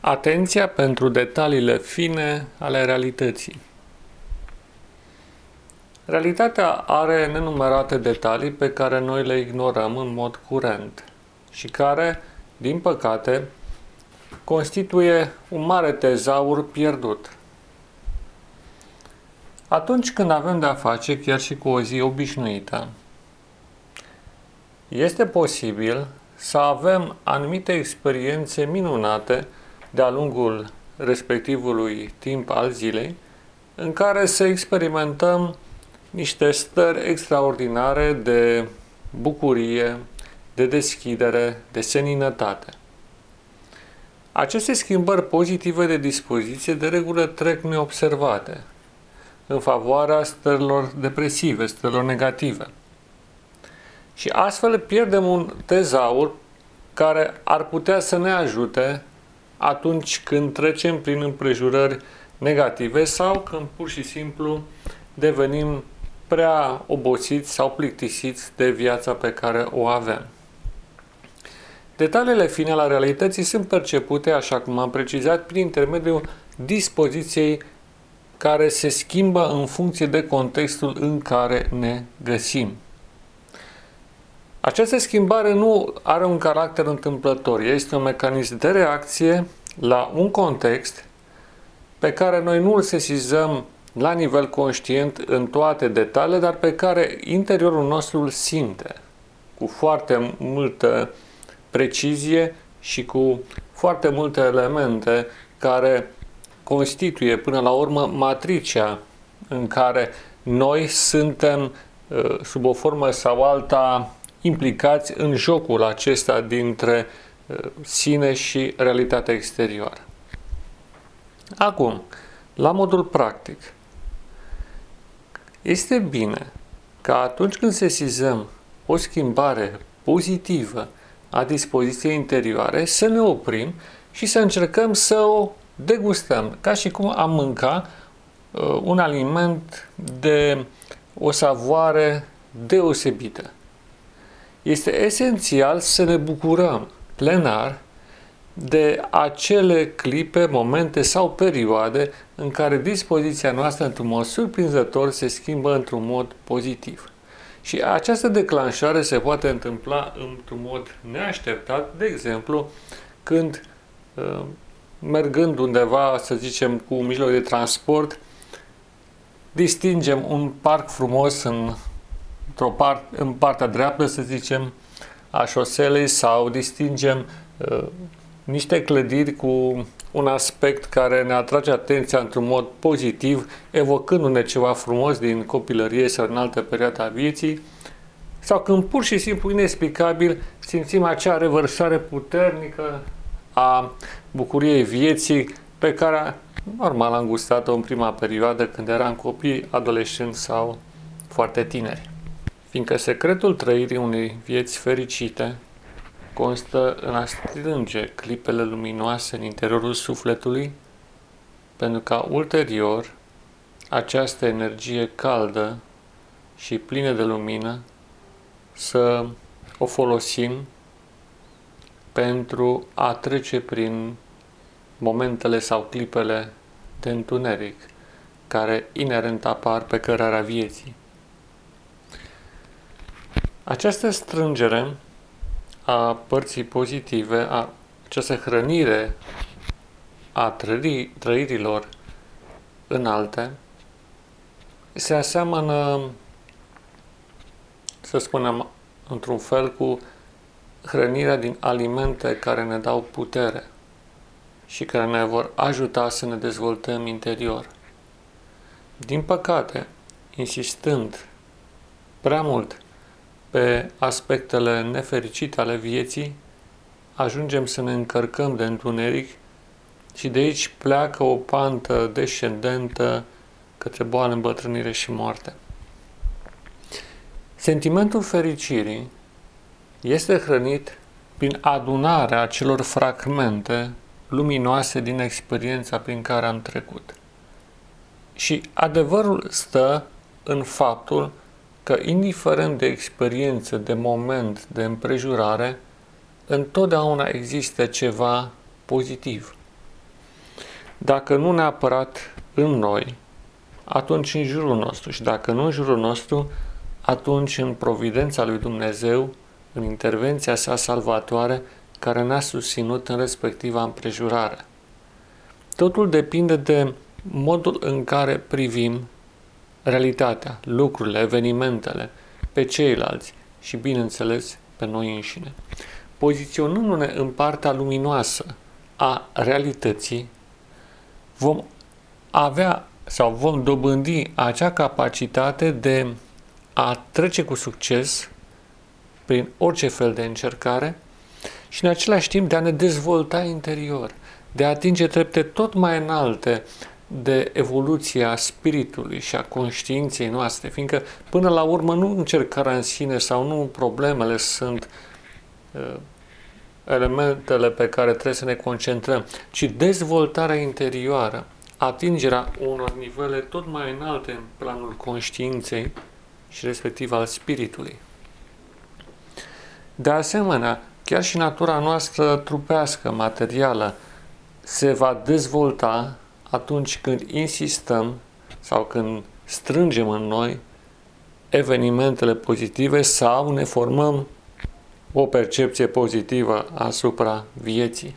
Atenția pentru detaliile fine ale realității. Realitatea are nenumărate detalii pe care noi le ignorăm în mod curent și care, din păcate, constituie un mare tezaur pierdut. Atunci când avem de-a face chiar și cu o zi obișnuită, este posibil să avem anumite experiențe minunate de-a lungul respectivului timp al zilei, în care să experimentăm niște stări extraordinare de bucurie, de deschidere, de seninătate. Aceste schimbări pozitive de dispoziție de regulă trec neobservate în favoarea stărilor depresive, stărilor negative. Și astfel pierdem un tezaur care ar putea să ne ajute atunci când trecem prin împrejurări negative sau când pur și simplu devenim prea obosiți sau plictisiți de viața pe care o avem. Detaliile fine ale realității sunt percepute, așa cum am precizat, prin intermediul dispoziției care se schimbă în funcție de contextul în care ne găsim. Această schimbare nu are un caracter întâmplător, este un mecanism de reacție la un context pe care noi nu îl sesizăm la nivel conștient în toate detaliile, dar pe care interiorul nostru îl simte cu foarte multă precizie și cu foarte multe elemente care constituie până la urmă matricea în care noi suntem uh, sub o formă sau alta implicați în jocul acesta dintre uh, sine și realitatea exterioară. Acum, la modul practic, este bine ca atunci când sesizăm o schimbare pozitivă a dispoziției interioare, să ne oprim și să încercăm să o degustăm, ca și cum am mânca uh, un aliment de o savoare deosebită. Este esențial să ne bucurăm plenar de acele clipe, momente sau perioade în care dispoziția noastră într-un mod surprinzător se schimbă într-un mod pozitiv. Și această declanșare se poate întâmpla într-un mod neașteptat, de exemplu, când uh, mergând undeva, să zicem, cu un mijloc de transport, distingem un parc frumos în, într-o part, în partea dreaptă, să zicem, a șoselei sau distingem uh, niște clădiri cu un aspect care ne atrage atenția într-un mod pozitiv, evocându-ne ceva frumos din copilărie sau în altă perioadă a vieții, sau când pur și simplu inexplicabil simțim acea revărsare puternică a bucuriei vieții pe care normal am gustat-o în prima perioadă când eram copii, adolescenți sau foarte tineri. Fiindcă secretul trăirii unei vieți fericite constă în a strânge clipele luminoase în interiorul sufletului, pentru ca ulterior această energie caldă și plină de lumină să o folosim pentru a trece prin momentele sau clipele de întuneric care inerent apar pe cărarea vieții. Această strângere a părții pozitive, a această hrănire a trăi, trăirilor înalte, se aseamănă, să spunem, într-un fel cu hrănirea din alimente care ne dau putere și care ne vor ajuta să ne dezvoltăm interior. Din păcate, insistând prea mult pe aspectele nefericite ale vieții, ajungem să ne încărcăm de întuneric și de aici pleacă o pantă descendentă către boală, îmbătrânire și moarte. Sentimentul fericirii este hrănit prin adunarea celor fragmente luminoase din experiența prin care am trecut. Și adevărul stă în faptul că, indiferent de experiență, de moment, de împrejurare, întotdeauna există ceva pozitiv. dacă nu neapărat în noi, atunci în jurul nostru și dacă nu în jurul nostru, atunci în providența lui Dumnezeu, în intervenția sa salvatoare, care ne-a susținut în respectiva împrejurare. Totul depinde de modul în care privim realitatea, lucrurile, evenimentele, pe ceilalți și, bineînțeles, pe noi înșine. Poziționându-ne în partea luminoasă a realității, vom avea sau vom dobândi acea capacitate de a trece cu succes prin orice fel de încercare și în același timp de a ne dezvolta interior, de a atinge trepte tot mai înalte de evoluția spiritului și a conștiinței noastre, fiindcă până la urmă nu încercarea în sine sau nu problemele sunt uh, elementele pe care trebuie să ne concentrăm, ci dezvoltarea interioară, atingerea unor nivele tot mai înalte în planul conștiinței și respectiv al spiritului. De asemenea, chiar și natura noastră trupească, materială, se va dezvolta atunci când insistăm sau când strângem în noi evenimentele pozitive sau ne formăm o percepție pozitivă asupra vieții.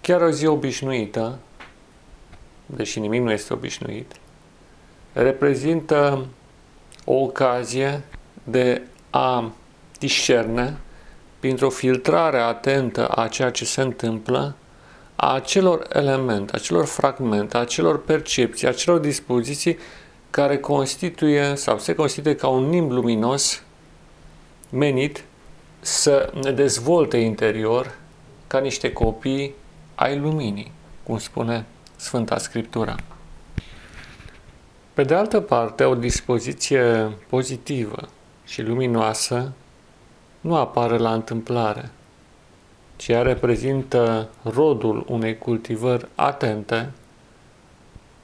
Chiar o zi obișnuită, deși nimic nu este obișnuit, reprezintă o ocazie de a discerne, printr-o filtrare atentă a ceea ce se întâmplă, a acelor elemente, a acelor fragmente, a acelor percepții, a acelor dispoziții care constituie sau se constituie ca un nimb luminos menit să ne dezvolte interior ca niște copii ai luminii, cum spune Sfânta Scriptură. Pe de altă parte, o dispoziție pozitivă și luminoasă nu apare la întâmplare, ci ea reprezintă rodul unei cultivări atente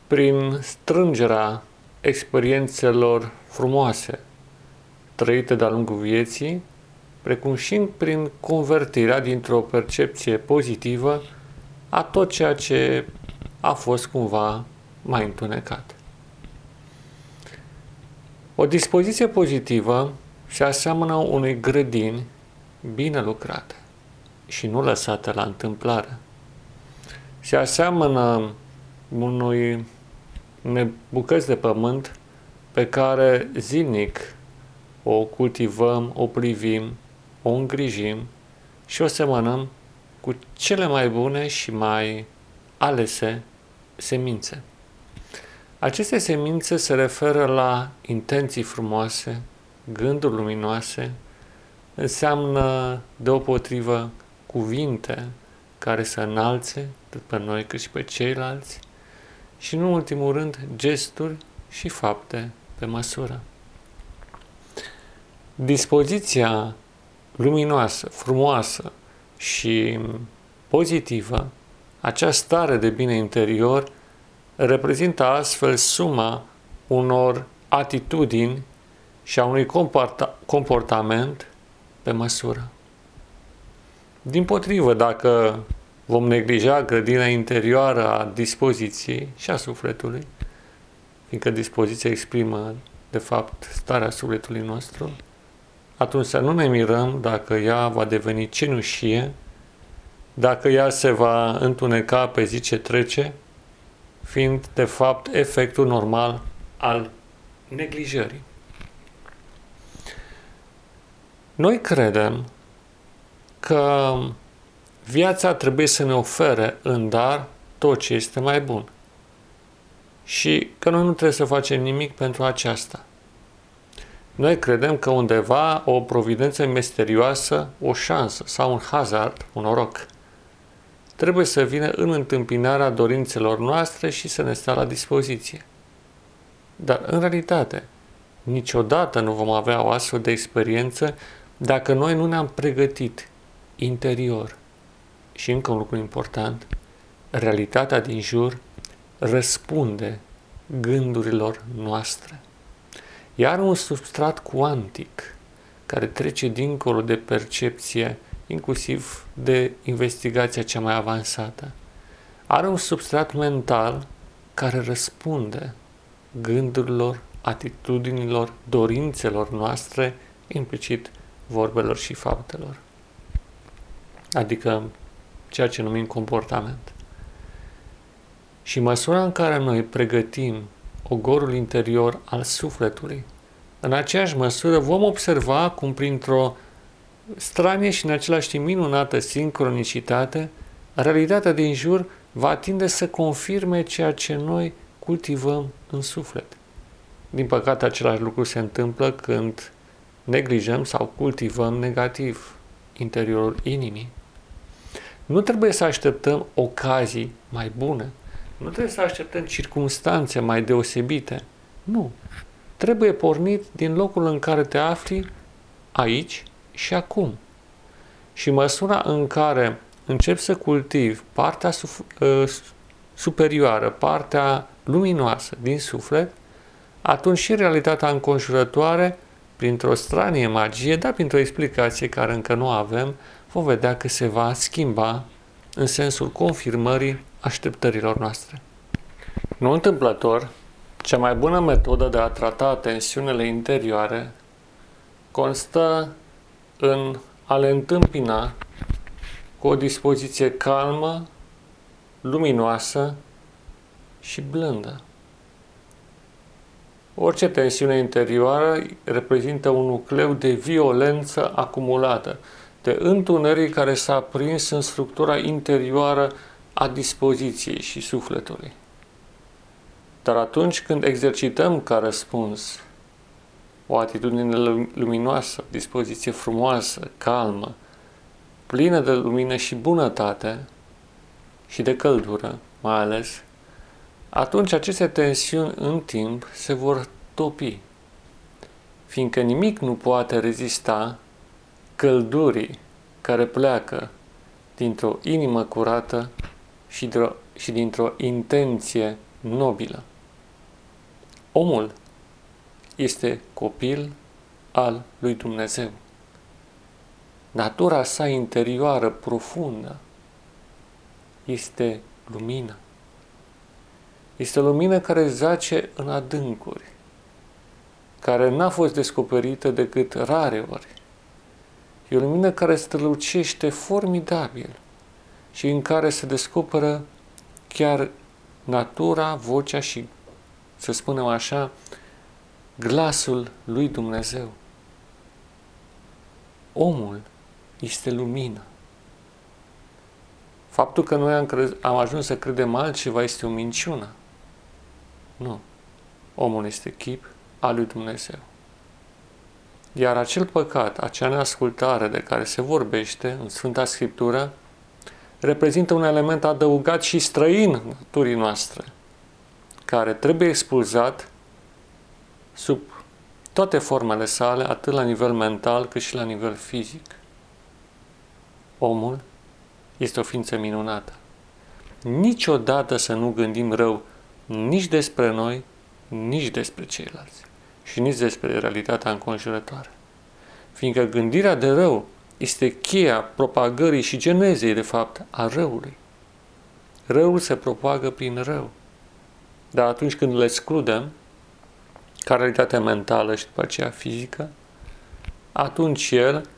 prin strângerea experiențelor frumoase trăite de-a lungul vieții, precum și prin convertirea dintr-o percepție pozitivă a tot ceea ce a fost cumva mai întunecat. O dispoziție pozitivă se aseamănă unui grădin bine lucrate și nu lăsate la întâmplare. Se aseamănă unui bucăți de pământ pe care zilnic o cultivăm, o privim, o îngrijim și o semănăm cu cele mai bune și mai alese semințe. Aceste semințe se referă la intenții frumoase, gânduri luminoase, înseamnă deopotrivă cuvinte care să înalțe atât pe noi cât și pe ceilalți și, în ultimul rând, gesturi și fapte pe măsură. Dispoziția luminoasă, frumoasă și pozitivă, acea stare de bine interior, reprezintă astfel suma unor atitudini și a unui comportament pe măsură. Din potrivă, dacă vom neglija grădina interioară a dispoziției și a sufletului, fiindcă dispoziția exprimă, de fapt, starea sufletului nostru, atunci să nu ne mirăm dacă ea va deveni cenușie, dacă ea se va întuneca pe zi ce trece, fiind, de fapt, efectul normal al neglijării. Noi credem că viața trebuie să ne ofere în dar tot ce este mai bun și că noi nu trebuie să facem nimic pentru aceasta. Noi credem că undeva o providență misterioasă, o șansă sau un hazard, un noroc, trebuie să vină în întâmpinarea dorințelor noastre și să ne stea la dispoziție. Dar, în realitate, niciodată nu vom avea o astfel de experiență dacă noi nu ne-am pregătit interior. Și încă un lucru important, realitatea din jur răspunde gândurilor noastre. Iar un substrat cuantic care trece dincolo de percepție, inclusiv de investigația cea mai avansată, are un substrat mental care răspunde gândurilor, atitudinilor, dorințelor noastre, implicit vorbelor și faptelor. Adică ceea ce numim comportament. Și măsura în care noi pregătim ogorul interior al sufletului, în aceeași măsură vom observa cum printr-o stranie și în același timp minunată sincronicitate, realitatea din jur va tinde să confirme ceea ce noi cultivăm în suflet. Din păcate, același lucru se întâmplă când neglijăm sau cultivăm negativ interiorul inimii. Nu trebuie să așteptăm ocazii mai bune. Nu trebuie să așteptăm circunstanțe mai deosebite. Nu. Trebuie pornit din locul în care te afli aici și acum. Și măsura în care începi să cultivi partea ă, superioară, partea luminoasă din suflet, atunci și realitatea înconjurătoare, printr-o stranie magie, dar printr-o explicație care încă nu avem, vom vedea că se va schimba în sensul confirmării așteptărilor noastre. Nu întâmplător, cea mai bună metodă de a trata tensiunile interioare constă în a le întâmpina cu o dispoziție calmă, luminoasă și blândă. Orice tensiune interioară reprezintă un nucleu de violență acumulată, de întuneric care s-a prins în structura interioară a dispoziției și sufletului. Dar atunci când exercităm ca răspuns o atitudine luminoasă, dispoziție frumoasă, calmă, plină de lumină și bunătate și de căldură, mai ales, atunci aceste tensiuni în timp se vor topi, fiindcă nimic nu poate rezista căldurii care pleacă dintr-o inimă curată și, și dintr-o intenție nobilă. Omul este copil al lui Dumnezeu. Natura sa interioară profundă este lumină. Este lumină care zace în adâncuri, care n-a fost descoperită decât rare ori. E o lumină care strălucește formidabil și în care se descoperă chiar natura, vocea și, să spunem așa, glasul lui Dumnezeu. Omul este lumină. Faptul că noi am, crez, am ajuns să credem altceva este o minciună. Nu. Omul este chip al lui Dumnezeu. Iar acel păcat, acea neascultare de care se vorbește în Sfânta Scriptură, reprezintă un element adăugat și străin naturii noastre, care trebuie expulzat sub toate formele sale, atât la nivel mental cât și la nivel fizic. Omul este o ființă minunată. Niciodată să nu gândim rău nici despre noi, nici despre ceilalți și nici despre realitatea înconjurătoare. Fiindcă gândirea de rău este cheia propagării și genezei, de fapt, a răului. Răul se propagă prin rău. Dar atunci când le excludem, ca realitate mentală și după aceea fizică, atunci el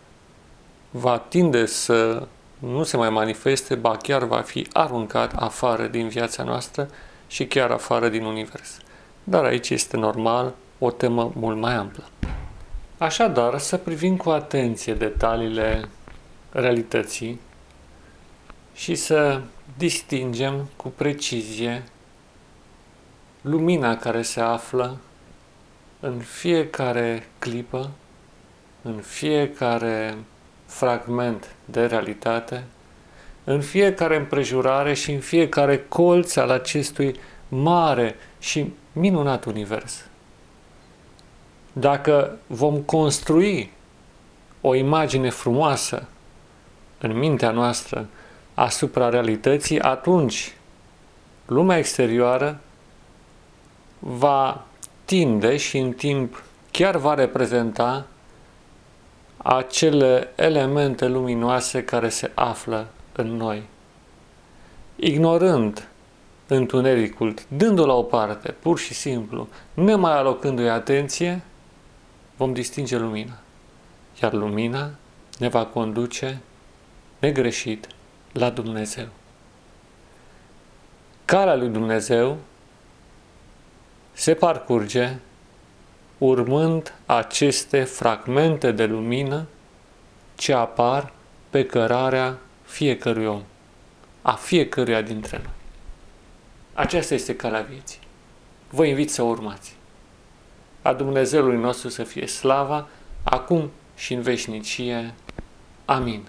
va tinde să nu se mai manifeste, ba chiar va fi aruncat afară din viața noastră și chiar afară din univers. Dar aici este normal o temă mult mai amplă. Așadar, să privim cu atenție detaliile realității și să distingem cu precizie lumina care se află în fiecare clipă, în fiecare fragment de realitate, în fiecare împrejurare și în fiecare colț al acestui mare și minunat univers. Dacă vom construi o imagine frumoasă în mintea noastră asupra realității, atunci lumea exterioară va tinde și în timp chiar va reprezenta acele elemente luminoase care se află în noi. ignorând întunericul, dându-l la o parte, pur și simplu, nemai alocându-i atenție, vom distinge lumina. Iar lumina ne va conduce negreșit la Dumnezeu. Calea lui Dumnezeu se parcurge urmând aceste fragmente de lumină ce apar pe cărarea fiecărui om, a fiecăruia dintre noi. Aceasta este calea vieții. Vă invit să o urmați. A Dumnezeului nostru să fie slava, acum și în veșnicie. Amin.